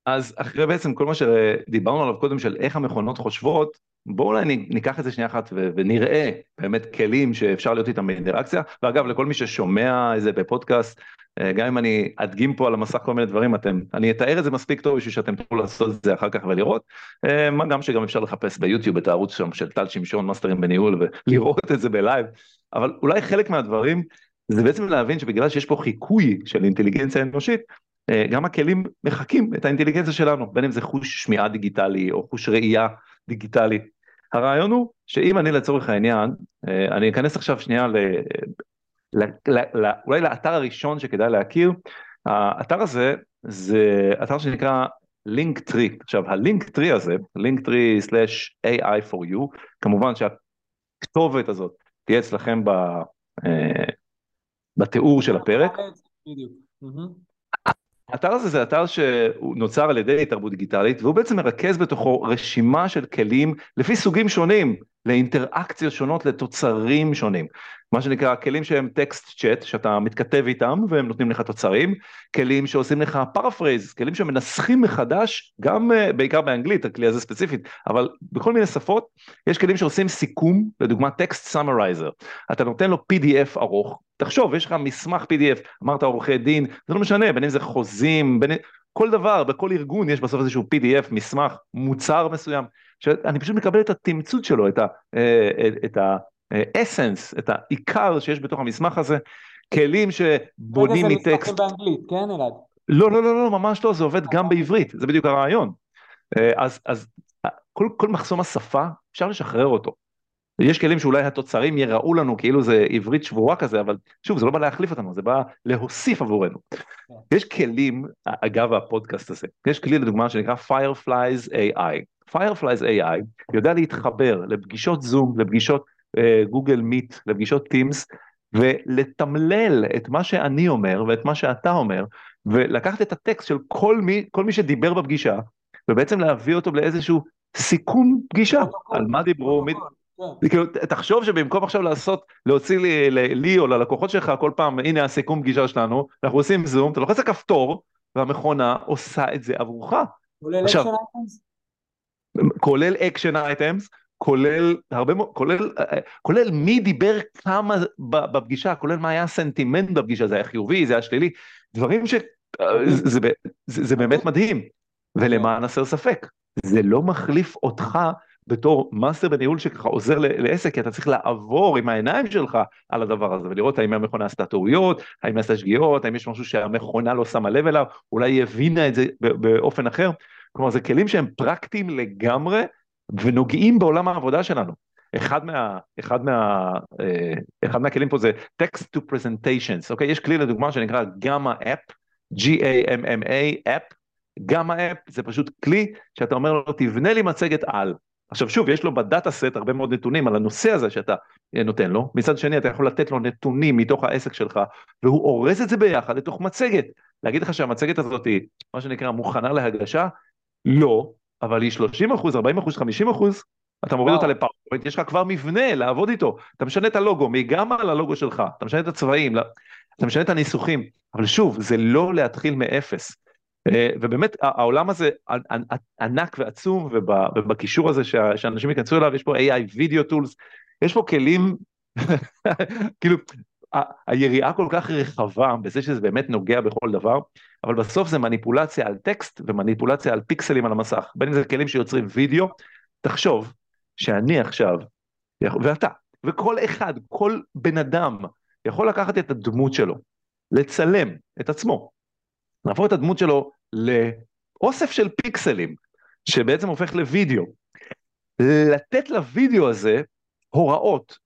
אז אחרי בעצם כל מה שדיברנו עליו קודם של איך המכונות חושבות, בואו אולי ניקח את זה שנייה אחת ונראה באמת כלים שאפשר להיות איתם באינטראקציה. ואגב, לכל מי ששומע את זה בפודקאסט, אה, גם אם אני אדגים פה על המסך כל מיני דברים, אתם, אני אתאר את זה מספיק טוב בשביל שאתם תוכלו לעשות את זה אחר כך ולראות. אה, מה גם שגם אפשר לחפש ביוטיוב את הערוץ שם של טל שמשון, מאסטרים בניהול, ולראות את זה בלייב. אבל אולי חלק מהדברים זה בעצם להבין שבגלל שיש פה חיקוי של אינטליגנציה אנושית, אה, גם הכלים מחקים את האינטליגנציה שלנו, בין אם זה חוש שמיעה דיגיטלי או חוש ראייה דיגיטלי. הרעיון הוא שאם אני לצורך העניין, אני אכנס עכשיו שנייה ל... אולי לאתר הראשון שכדאי להכיר, האתר הזה זה אתר שנקרא Linktree, עכשיו ה-Linktree הזה, link-tree/ai for you, כמובן שהכתובת הזאת תהיה אצלכם ב, אה, בתיאור של הפרק. האתר הזה זה אתר שהוא נוצר על ידי תרבות דיגיטלית והוא בעצם מרכז בתוכו רשימה של כלים לפי סוגים שונים לאינטראקציות שונות לתוצרים שונים. מה שנקרא כלים שהם text chat שאתה מתכתב איתם והם נותנים לך תוצרים, כלים שעושים לך paraphrase, כלים שמנסחים מחדש גם uh, בעיקר באנגלית הכלי הזה ספציפית, אבל בכל מיני שפות יש כלים שעושים סיכום, לדוגמה text summarizer, אתה נותן לו pdf ארוך, תחשוב יש לך מסמך pdf, אמרת עורכי דין, זה לא משנה בין אם זה חוזים, בין... כל דבר, בכל ארגון יש בסוף איזשהו pdf, מסמך, מוצר מסוים, שאני פשוט מקבל את התמצות שלו, את ה... אה, את ה-essence, את העיקר שיש בתוך המסמך הזה, כלים שבונים מטקסט. רגע, זה מסמכים באנגלית, כן אלעד? לא, לא, לא, לא, ממש לא, זה עובד גם בעברית, זה בדיוק הרעיון. אה, אז, אז כל, כל מחסום השפה, אפשר לשחרר אותו. יש כלים שאולי התוצרים יראו לנו כאילו זה עברית שבורה כזה, אבל שוב, זה לא בא להחליף אותנו, זה בא להוסיף עבורנו. כן. יש כלים, אגב הפודקאסט הזה, יש כלי לדוגמה שנקרא Fireflies AI. Fireflies AI יודע להתחבר לפגישות זום, לפגישות גוגל מיט, לפגישות טימס, ולתמלל את מה שאני אומר ואת מה שאתה אומר, ולקחת את הטקסט של כל מי, כל מי שדיבר בפגישה, ובעצם להביא אותו לאיזשהו סיכום פגישה, על מה דיברו, מי... כן. כאילו, תחשוב שבמקום עכשיו לעשות, להוציא לי, לי או ללקוחות שלך כל פעם, הנה הסיכום פגישה שלנו, אנחנו עושים זום, אתה לוחץ לכפתור, והמכונה עושה את זה עבורך. Items? כולל action items, כולל הרבה מאוד, כולל, כולל מי דיבר כמה בפגישה, כולל מה היה הסנטימנט בפגישה, זה היה חיובי, זה היה שלילי, דברים ש... זה, זה, זה, זה באמת מדהים, ולמען הסר ספק, זה לא מחליף אותך בתור מאסטר בניהול שככה עוזר לעסק, כי אתה צריך לעבור עם העיניים שלך על הדבר הזה, ולראות האם המכונה עשתה טעויות, האם עשתה שגיאות, האם יש משהו שהמכונה לא שמה לב אליו, אולי היא הבינה את זה באופן אחר, כלומר זה כלים שהם פרקטיים לגמרי, ונוגעים בעולם העבודה שלנו. אחד, מה, אחד, מה, אה, אחד מהכלים פה זה text to presentations, אוקיי? יש כלי לדוגמה שנקרא גמא אפ, G-A-M-M-A אפ, גמא אפ זה פשוט כלי שאתה אומר לו תבנה לי מצגת על. עכשיו שוב, יש לו בדאטה סט הרבה מאוד נתונים על הנושא הזה שאתה אה, נותן לו, מצד שני אתה יכול לתת לו נתונים מתוך העסק שלך, והוא אורז את זה ביחד לתוך מצגת. להגיד לך שהמצגת הזאת היא, מה שנקרא, מוכנה להגשה? לא, אבל היא 30 אחוז, 40 אחוז, 50 אחוז, אתה מוריד אותה ל-PowerPoint, יש לך כבר מבנה לעבוד איתו, אתה משנה את הלוגו, מ-Gamma ללוגו שלך, אתה משנה את הצבעים, אתה משנה את הניסוחים, אבל שוב, זה לא להתחיל מאפס. אה, ובאמת העולם הזה ענק ועצום, ובקישור הזה שאנשים ייכנסו אליו, יש פה AI video tools, יש פה כלים, כאילו, היריעה כל כך רחבה בזה שזה באמת נוגע בכל דבר, אבל בסוף זה מניפולציה על טקסט ומניפולציה על פיקסלים על המסך, בין אם זה כלים שיוצרים וידאו, תחשוב שאני עכשיו, ואתה, וכל אחד, כל בן אדם, יכול לקחת את הדמות שלו, לצלם את עצמו, להפוך את הדמות שלו לאוסף של פיקסלים, שבעצם הופך לוידאו, לתת לוידאו הזה הוראות.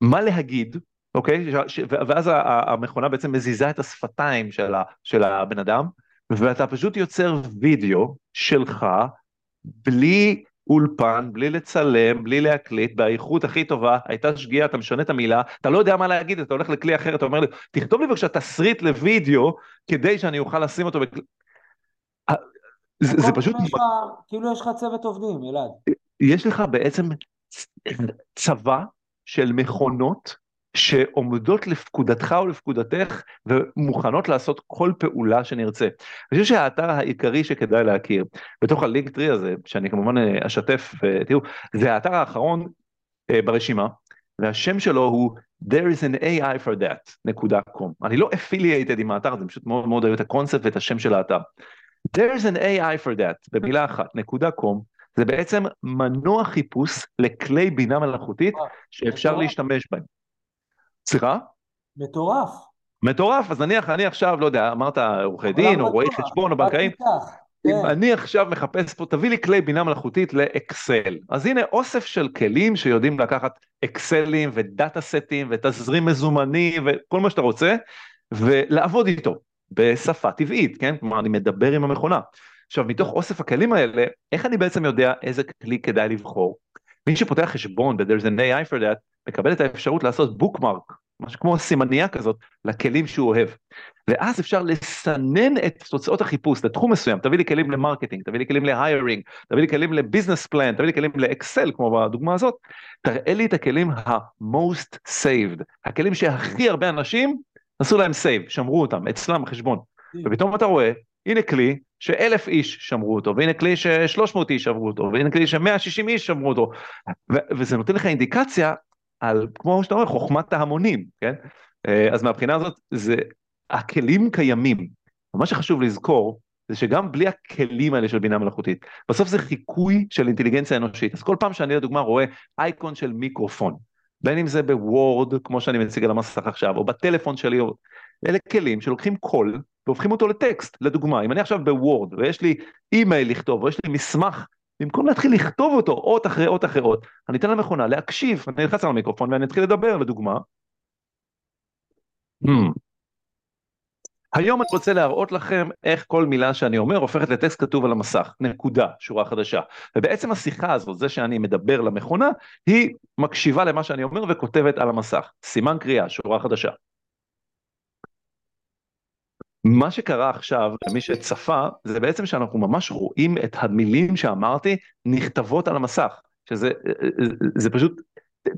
מה להגיד, אוקיי? ש, ואז המכונה בעצם מזיזה את השפתיים של, ה, של הבן אדם, ואתה פשוט יוצר וידאו שלך בלי אולפן, בלי לצלם, בלי להקליט, באיכות הכי טובה, הייתה שגיאה, אתה משנה את המילה, אתה לא יודע מה להגיד, אתה הולך לכלי אחר, אתה אומר לי, תכתוב לי בבקשה תסריט לוידאו, כדי שאני אוכל לשים אותו בכלי... זה, זה פשוט... יש לך, כאילו יש לך צוות עובדים, אלעד. יש לך בעצם צבא של מכונות שעומדות לפקודתך או לפקודתך ומוכנות לעשות כל פעולה שנרצה. אני חושב שהאתר העיקרי שכדאי להכיר בתוך הלינק טרי הזה, שאני כמובן אה, אשתף, תראו, זה האתר האחרון אה, ברשימה, והשם שלו הוא there is an AI for that נקודה קום. אני לא affiliated עם האתר הזה, אני פשוט מאוד מאוד אוהב את הקונספט ואת השם של האתר. there is an AI for that במילה אחת נקודה קום. זה בעצם מנוע חיפוש לכלי בינה מלאכותית שאפשר להשתמש בהם. סליחה? מטורף. מטורף, אז נניח אני עכשיו, לא יודע, אמרת עורכי דין או רואי חשבון או בנקאים, אם כן. אני עכשיו מחפש פה, תביא לי כלי בינה מלאכותית לאקסל. אז הנה אוסף של כלים שיודעים לקחת אקסלים ודאטה סטים ותזרים מזומני וכל מה שאתה רוצה, ולעבוד איתו בשפה טבעית, כן? כלומר אני מדבר עם המכונה. עכשיו מתוך אוסף הכלים האלה, איך אני בעצם יודע איזה כלי כדאי לבחור? מי שפותח חשבון ב-There's an AI for that, מקבל את האפשרות לעשות bookmark, משהו כמו סימניה כזאת, לכלים שהוא אוהב. ואז אפשר לסנן את תוצאות החיפוש לתחום מסוים, תביא לי כלים ל marketing, תביא לי כלים ל hiring, תביא לי כלים ל business plan, תביא לי כלים לאקסל, כמו בדוגמה הזאת, תראה לי את הכלים ה-most saved, הכלים שהכי הרבה אנשים עשו להם save, שמרו אותם, אצלם בחשבון. ופתאום אתה רואה, הנה כלי שאלף איש שמרו אותו, והנה כלי ששלוש מאות איש שמרו אותו, והנה כלי שמאה שישים איש שמרו אותו, וזה נותן לך אינדיקציה על, כמו שאתה אומר, חוכמת ההמונים, כן? אה, אז מהבחינה הזאת, זה, הכלים קיימים. מה שחשוב לזכור, זה שגם בלי הכלים האלה של בינה מלאכותית, בסוף זה חיקוי של אינטליגנציה אנושית. אז כל פעם שאני לדוגמה רואה אייקון של מיקרופון, בין אם זה בוורד, כמו שאני מציג על המסך עכשיו, או בטלפון שלי, אלה כלים שלוקחים קול והופכים אותו לטקסט. לדוגמה, אם אני עכשיו בוורד ויש לי אימייל לכתוב, או יש לי מסמך במקום להתחיל לכתוב אותו אות אחרי אות אחרי אות, אני אתן למכונה להקשיב, אני נכנס על המיקרופון ואני אתחיל לדבר, לדוגמה. Hmm. היום אני רוצה להראות לכם איך כל מילה שאני אומר הופכת לטקסט כתוב על המסך, נקודה, שורה חדשה. ובעצם השיחה הזאת, זה שאני מדבר למכונה, היא מקשיבה למה שאני אומר וכותבת על המסך. סימן קריאה, שורה חדשה. מה שקרה עכשיו, למי שצפה, זה בעצם שאנחנו ממש רואים את המילים שאמרתי נכתבות על המסך, שזה זה פשוט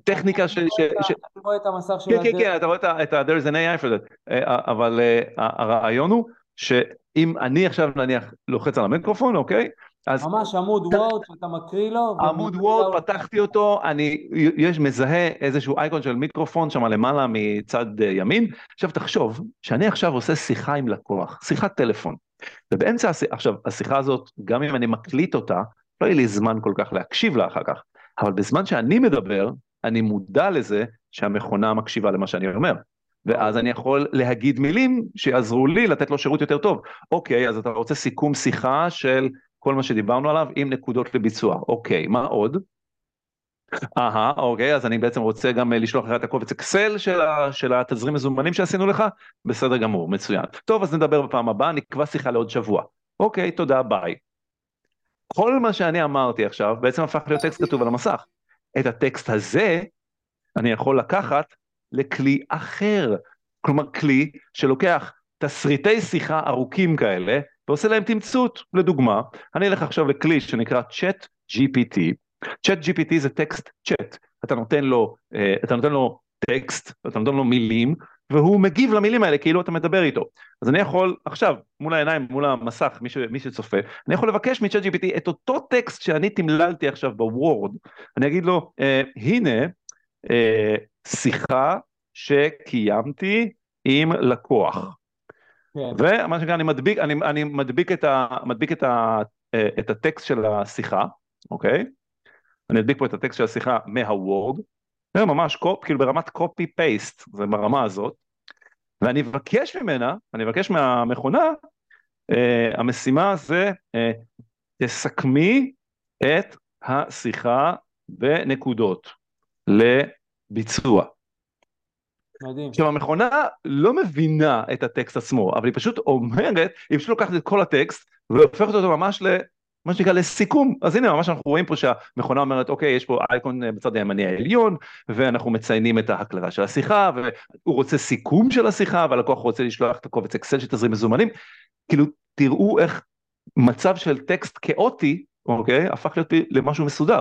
טכניקה ש... אתה רואה את המסך של... כן, כן, כן, אתה רואה את ה... there's an AI for that, אה, אבל אה, הרעיון הוא שאם אני עכשיו נניח לוחץ על המיקרופון, אוקיי? אז... ממש עמוד וורד שאתה מקריא לו. עמוד וורד, פתחתי אותו, אני, יש מזהה איזשהו אייקון של מיקרופון שם למעלה מצד אה, ימין. עכשיו תחשוב, שאני עכשיו עושה שיחה עם לקוח, שיחת טלפון, ובאמצע, עכשיו השיחה הזאת, גם אם אני מקליט אותה, לא יהיה לי זמן כל כך להקשיב לה אחר כך, אבל בזמן שאני מדבר, אני מודע לזה שהמכונה מקשיבה למה שאני אומר. ואז אני יכול להגיד מילים שיעזרו לי לתת לו שירות יותר טוב. אוקיי, אז אתה רוצה סיכום שיחה של כל מה שדיברנו עליו עם נקודות לביצוע. אוקיי, מה עוד? אהה, אוקיי, אז אני בעצם רוצה גם לשלוח לך את הקובץ אקסל של, ה, של התזרים מזומנים שעשינו לך? בסדר גמור, מצוין. טוב, אז נדבר בפעם הבאה, נקבע שיחה לעוד שבוע. אוקיי, תודה, ביי. כל מה שאני אמרתי עכשיו בעצם הפך להיות טקסט כתוב על המסך. את הטקסט הזה אני יכול לקחת לכלי אחר. כלומר, כלי שלוקח תסריטי שיחה ארוכים כאלה, ועושה להם תמצות. לדוגמה, אני אלך עכשיו לכלי שנקרא Chat GPT. Chat GPT זה טקסט צ'אט. אתה נותן לו, אה, אתה נותן לו טקסט, אתה נותן לו מילים, והוא מגיב למילים האלה כאילו אתה מדבר איתו. אז אני יכול עכשיו, מול העיניים, מול המסך, מי, ש, מי שצופה, אני יכול לבקש מצ'אט GPT את אותו טקסט שאני תמללתי עכשיו בוורד, אני אגיד לו, אה, הנה, אה, שיחה שקיימתי עם לקוח. כן. ומה שנקרא, אני מדביק, אני, אני מדביק, את, ה, מדביק את, ה, אה, את הטקסט של השיחה, אוקיי? אני אדביק פה את הטקסט של השיחה מהוורד, זה ממש קופ, כאילו ברמת קופי פייסט, זה ברמה הזאת, ואני אבקש ממנה, אני אבקש מהמכונה, אה, המשימה זה אה, תסכמי את השיחה בנקודות לביצוע. מדהים. עכשיו המכונה לא מבינה את הטקסט עצמו, אבל היא פשוט אומרת, היא פשוט לוקחת את כל הטקסט והופכת אותו ממש ל... מה שנקרא לסיכום, אז הנה ממש אנחנו רואים פה שהמכונה אומרת אוקיי יש פה אייקון אה, בצד הימני העליון ואנחנו מציינים את ההקלטה של השיחה והוא רוצה סיכום של השיחה והלקוח רוצה לשלוח את הקובץ אקסל של תזרים מזומנים, כאילו תראו איך מצב של טקסט כאוטי, אוקיי, הפך להיות למשהו מסודר.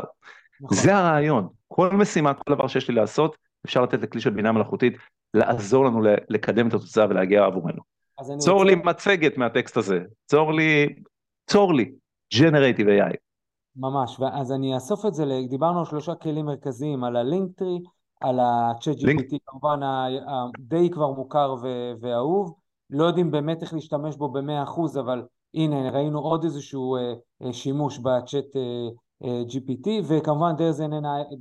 נכון. זה הרעיון, כל משימה, כל דבר שיש לי לעשות, אפשר לתת לכלי של בינה מלאכותית לעזור לנו לקדם את התוצאה ולהגיע עבורנו. צור רוצה... לי מצגת מהטקסט הזה, צור לי, צור לי, Generative AI. ממש, אז אני אאסוף את זה, דיברנו על שלושה כלים מרכזיים, על הלינקטרי, על ה-chat GPT, כמובן די כבר מוכר ואהוב, לא יודעים באמת איך להשתמש בו במאה אחוז, אבל הנה ראינו עוד איזשהו אה, אה, שימוש בצ'אט אה, GPT, וכמובן there's an,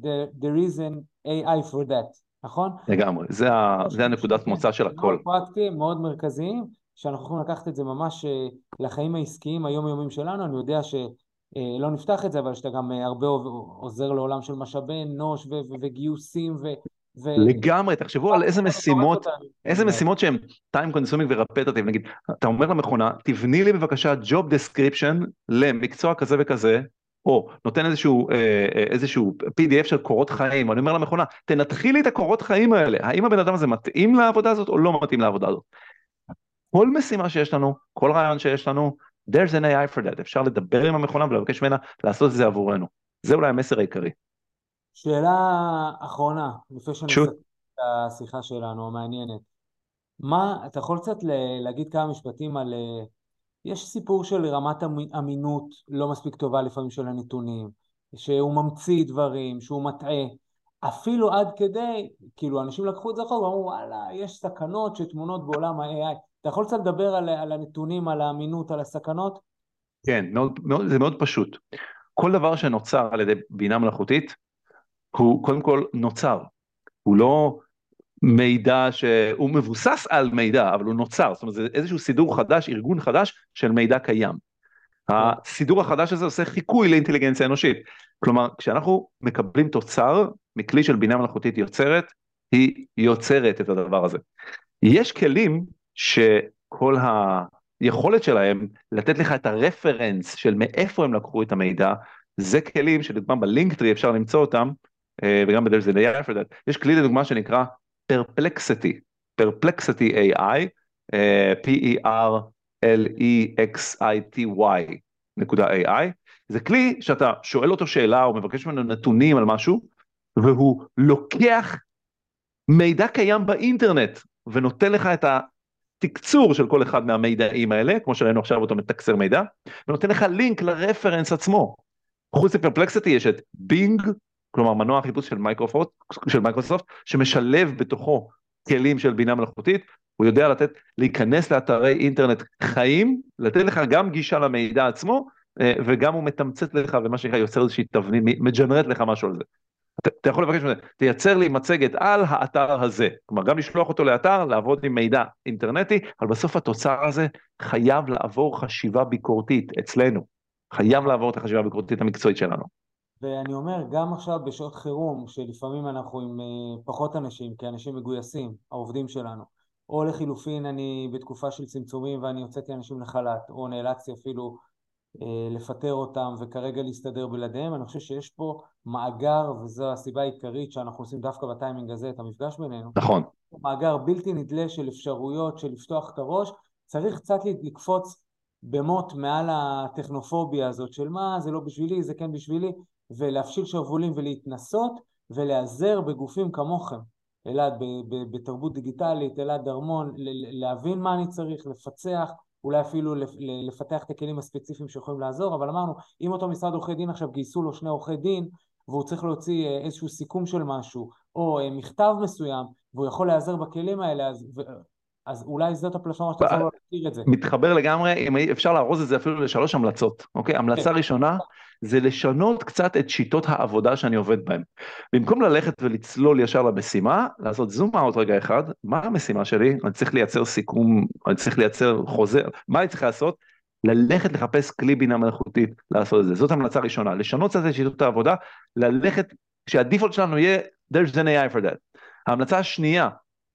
there, there is an AI for that, נכון? לגמרי, זה, ה, זה הנקודת מוצא של הכל. מאוד פרקטיים, מאוד מרכזיים, שאנחנו יכולים לקחת את זה ממש לחיים העסקיים היומיומיים שלנו, אני יודע ש... לא נפתח את זה, אבל שאתה גם הרבה עוזר לעולם של משאבי אנוש וגיוסים ו... ו... לגמרי, תחשבו על איזה משימות, איזה משימות שהן time consuming ורפטטיב, נגיד, אתה אומר למכונה, תבני לי בבקשה job description למקצוע כזה וכזה, או נותן איזשהו, אה, אה, איזשהו pdf של קורות חיים, אני אומר למכונה, תנתחי לי את הקורות חיים האלה, האם הבן אדם הזה מתאים לעבודה הזאת או לא מתאים לעבודה הזאת. כל משימה שיש לנו, כל רעיון שיש לנו, there's an AI for that, אפשר לדבר עם המכונה ולבקש ממנה לעשות את זה עבורנו. זה אולי המסר העיקרי. שאלה אחרונה, לפני שאני אסתכל את השיחה שלנו, המעניינת. מה, אתה יכול קצת להגיד כמה משפטים על... יש סיפור של רמת אמינות לא מספיק טובה לפעמים של הנתונים, שהוא ממציא דברים, שהוא מטעה, אפילו עד כדי, כאילו אנשים לקחו את זה אחורה ואמרו וואלה, יש סכנות שטמונות בעולם ה-AI. אתה יכול קצת לדבר על, על הנתונים, על האמינות, על הסכנות? כן, מאוד, מאוד, זה מאוד פשוט. כל דבר שנוצר על ידי בינה מלאכותית, הוא קודם כל נוצר, הוא לא מידע שהוא מבוסס על מידע, אבל הוא נוצר, זאת אומרת זה איזשהו סידור חדש, ארגון חדש של מידע קיים. הסידור החדש הזה עושה חיקוי לאינטליגנציה אנושית. כלומר, כשאנחנו מקבלים תוצר מכלי של בינה מלאכותית יוצרת, היא יוצרת את הדבר הזה. יש כלים שכל היכולת שלהם לתת לך את הרפרנס של מאיפה הם לקחו את המידע, זה כלים שלדוגמה בלינקטרי אפשר למצוא אותם, אה, וגם בדרך זה for that, יש כלי לדוגמה שנקרא Perplexity, Perplexity AI, P-E-R-P-L-E-X-I-T-Y נקודה AI, זה כלי שאתה שואל אותו שאלה או מבקש ממנו נתונים על משהו, והוא לוקח מידע קיים באינטרנט ונותן לך את התקצור של כל אחד מהמידעים האלה, כמו שראינו עכשיו אותו מתקצר מידע, ונותן לך לינק ל reference עצמו. חוץ מ-Perplexity יש את Bing כלומר מנוע החיפוש של מייקרופוט, של מייקרוסופט, שמשלב בתוכו כלים של בינה מלאכותית, הוא יודע לתת, להיכנס לאתרי אינטרנט חיים, לתת לך גם גישה למידע עצמו, אה, וגם הוא מתמצת לך ומה שנקרא יוצר איזושהי תבנית, מג'נרט לך משהו על זה. אתה יכול לבקש מזה, תייצר לי מצגת על האתר הזה, כלומר גם לשלוח אותו לאתר, לעבוד עם מידע אינטרנטי, אבל בסוף התוצר הזה חייב לעבור חשיבה ביקורתית אצלנו, חייב לעבור את החשיבה הביקורתית המקצועית שלנו. ואני אומר, גם עכשיו בשעות חירום, שלפעמים אנחנו עם אה, פחות אנשים, כי אנשים מגויסים, העובדים שלנו, או לחילופין אני בתקופה של צמצומים ואני הוצאתי אנשים לחל"ת, או נאלצתי אפילו אה, לפטר אותם וכרגע להסתדר בלעדיהם, אני חושב שיש פה מאגר, וזו הסיבה העיקרית שאנחנו עושים דווקא בטיימינג הזה את המפגש בינינו. נכון. מאגר בלתי נדלה של אפשרויות, של לפתוח את הראש, צריך קצת לקפוץ במוט מעל הטכנופוביה הזאת של מה, זה לא בשבילי, זה כן בשבילי, ולהפשיל שרוולים ולהתנסות ולהיעזר בגופים כמוכם, אלעד, בתרבות דיגיטלית, אלעד דרמון, להבין מה אני צריך, לפצח, אולי אפילו לפתח את הכלים הספציפיים שיכולים לעזור, אבל אמרנו, אם אותו משרד עורכי דין עכשיו גייסו לו שני עורכי דין והוא צריך להוציא אה, איזשהו סיכום של משהו, או אה, מכתב מסוים, והוא יכול להיעזר בכלים האלה, אז אז אולי זאת הפלטפורמה שאתה יכול להכיר את זה. מתחבר לגמרי, אם אפשר לארוז את זה אפילו לשלוש המלצות, אוקיי? המלצה כן. ראשונה זה לשנות קצת את שיטות העבודה שאני עובד בהן. במקום ללכת ולצלול ישר למשימה, לעשות זום אאוט רגע אחד, מה המשימה שלי? אני צריך לייצר סיכום, אני צריך לייצר חוזר, מה אני צריך לעשות? ללכת לחפש כלי בינה מלאכותית לעשות את זה. זאת המלצה ראשונה, לשנות קצת את שיטות העבודה, ללכת, שהדיפולט שלנו יהיה there's an AI for that. ההמלצה השנייה,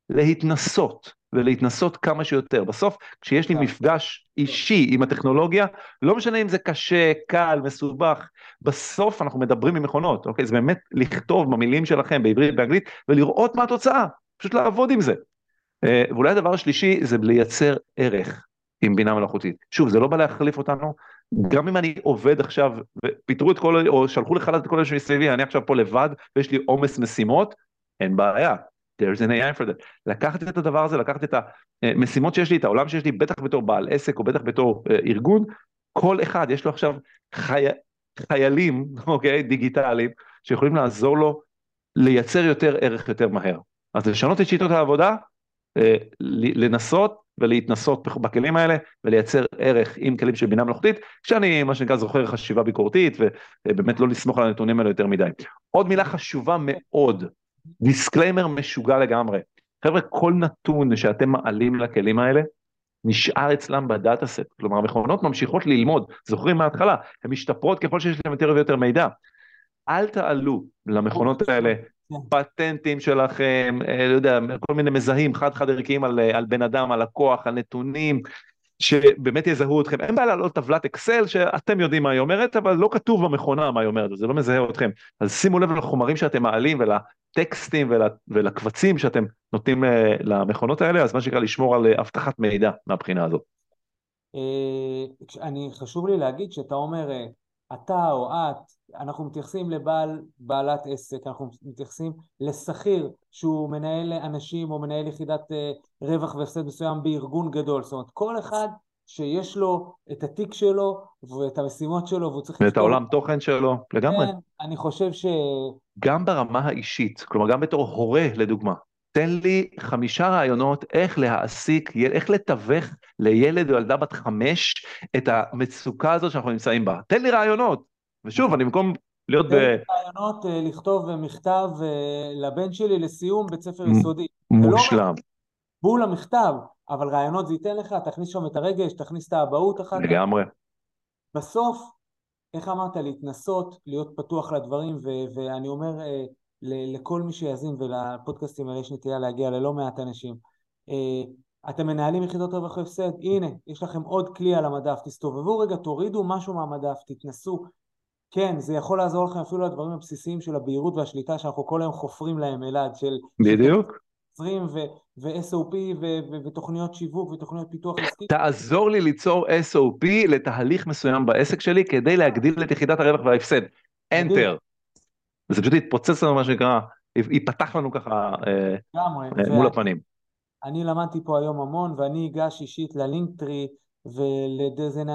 להתנסות. ולהתנסות כמה שיותר. בסוף, כשיש לי מפגש אישי עם הטכנולוגיה, לא משנה אם זה קשה, קל, מסובך, בסוף אנחנו מדברים עם מכונות, אוקיי? זה באמת לכתוב במילים שלכם בעברית, באנגלית, ולראות מה התוצאה, פשוט לעבוד עם זה. אה, ואולי הדבר השלישי זה לייצר ערך עם בינה מלאכותית. שוב, זה לא בא להחליף אותנו, גם אם אני עובד עכשיו, ופיטרו את כל, או שלחו לחל"ת את כל אלה שמסביבי, אני עכשיו פה לבד, ויש לי עומס משימות, אין בעיה, there's an AI for that. לקחת את הדבר הזה, לקחת את המשימות שיש לי, את העולם שיש לי, בטח בתור בעל עסק או בטח בתור uh, ארגון, כל אחד יש לו עכשיו חי... חיילים, אוקיי, דיגיטליים, שיכולים לעזור לו לייצר יותר ערך יותר מהר. אז לשנות את שיטות העבודה, אה, לנסות ולהתנסות בכלים האלה ולייצר ערך עם כלים של בינה מלאכותית, כשאני מה שנקרא זוכר חשיבה ביקורתית ובאמת לא לסמוך על הנתונים האלה יותר מדי. עוד מילה חשובה מאוד, disclaimer משוגע לגמרי. חבר'ה, כל נתון שאתם מעלים לכלים האלה, נשאר אצלם ב data set, כלומר המכונות ממשיכות ללמוד, זוכרים מההתחלה, הן משתפרות ככל שיש להם יותר ויותר מידע. אל תעלו למכונות האלה. פטנטים שלכם, אה, לא יודע, כל מיני מזהים חד חד ערכיים על, אה, על בן אדם, על לקוח, על נתונים, שבאמת יזהו אתכם. אין בעיה לעלות טבלת אקסל שאתם יודעים מה היא אומרת, אבל לא כתוב במכונה מה היא אומרת, זה לא מזהה אתכם. אז שימו לב לחומרים שאתם מעלים ולטקסטים ול, ולקבצים שאתם נותנים אה, למכונות האלה, אז מה שנקרא לשמור על אבטחת מידע מהבחינה הזאת. אני, חשוב לי להגיד שאתה אומר אתה או את, אנחנו מתייחסים לבעל, בעלת עסק, אנחנו מתייחסים לשכיר שהוא מנהל אנשים או מנהל יחידת אה, רווח והפסד מסוים בארגון גדול, זאת אומרת כל אחד שיש לו את התיק שלו ואת המשימות שלו והוא צריך... ואת העולם תוכן שלו, לגמרי. כן, אני חושב ש... גם ברמה האישית, כלומר גם בתור הורה לדוגמה, תן לי חמישה רעיונות איך להעסיק, איך לתווך לילד או ילדה בת חמש את המצוקה הזאת שאנחנו נמצאים בה. תן לי רעיונות. ושוב, אני במקום להיות ב... תן לי רעיונות אה, לכתוב מכתב אה, לבן שלי לסיום בית ספר יסודי. מושלם. בול המכתב, אבל רעיונות זה ייתן לך, תכניס שם את הרגש, תכניס את האבהות אחר כך. לגמרי. בסוף, איך אמרת, להתנסות, להיות פתוח לדברים, ואני אומר, אה, לכל מי שיאזין ולפודקאסטים האלה יש נטייה להגיע ללא מעט אנשים. אה, אתם מנהלים יחידות רווח והפסד, הנה, יש לכם עוד כלי על המדף, תסתובבו רגע, תורידו משהו מהמדף, תתנסו. כן, זה יכול לעזור לכם אפילו לדברים הבסיסיים של הבהירות והשליטה שאנחנו כל היום חופרים להם, אלעד, של... בדיוק. ו-SOP ותוכניות שיווק ותוכניות פיתוח עסקי. תעזור לי ליצור SOP לתהליך מסוים בעסק שלי כדי להגדיל את יחידת הרווח וההפסד. Enter. זה פשוט יתפוצץ לנו מה שנקרא, ייפתח לנו ככה אה, אה, מול הפנים. אני למדתי פה היום המון ואני אגש אישית ללינקטרי ולדזן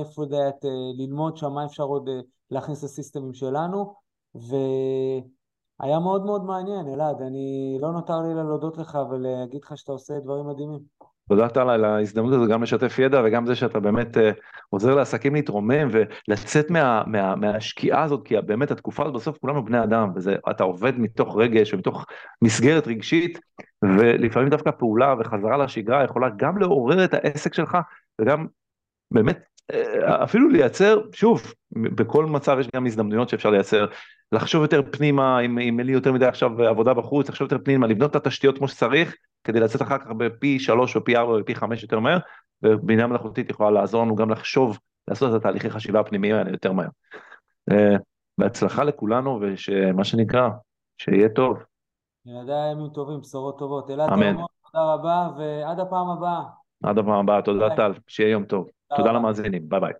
איפה דעת ללמוד שם מה אפשר עוד אה, להכניס לסיסטמים שלנו והיה מאוד מאוד מעניין אלעד, אני לא נותר לי להודות לך ולהגיד לך שאתה עושה דברים מדהימים. תודה טל על ההזדמנות הזו גם לשתף ידע וגם זה שאתה באמת uh, עוזר לעסקים להתרומם ולצאת מה, מה, מהשקיעה הזאת כי באמת התקופה הזאת בסוף כולנו בני אדם ואתה עובד מתוך רגש ומתוך מסגרת רגשית ולפעמים דווקא פעולה וחזרה לשגרה יכולה גם לעורר את העסק שלך וגם באמת אה, אפילו לייצר, שוב, בכל מצב יש גם הזדמנויות שאפשר לייצר, לחשוב יותר פנימה, אם, אם אין לי יותר מדי עכשיו עבודה בחוץ, לחשוב יותר פנימה, לבנות את התשתיות כמו שצריך, כדי לצאת אחר כך בפי שלוש או פי ארבע או פי חמש יותר מהר, ובינה מלאכותית יכולה לעזור לנו גם לחשוב, לעשות את התהליכי חשיבה הפנימיים האלה יותר מהר. אה, בהצלחה לכולנו, ושמה שנקרא, שיהיה טוב. ילדיי ימים טובים, בשורות טובות. אלעד תודה רבה, ועד הפעם הבאה. עד הפעם הבאה, תודה טל, שיהיה יום טוב. תודה למאזינים, ביי ביי.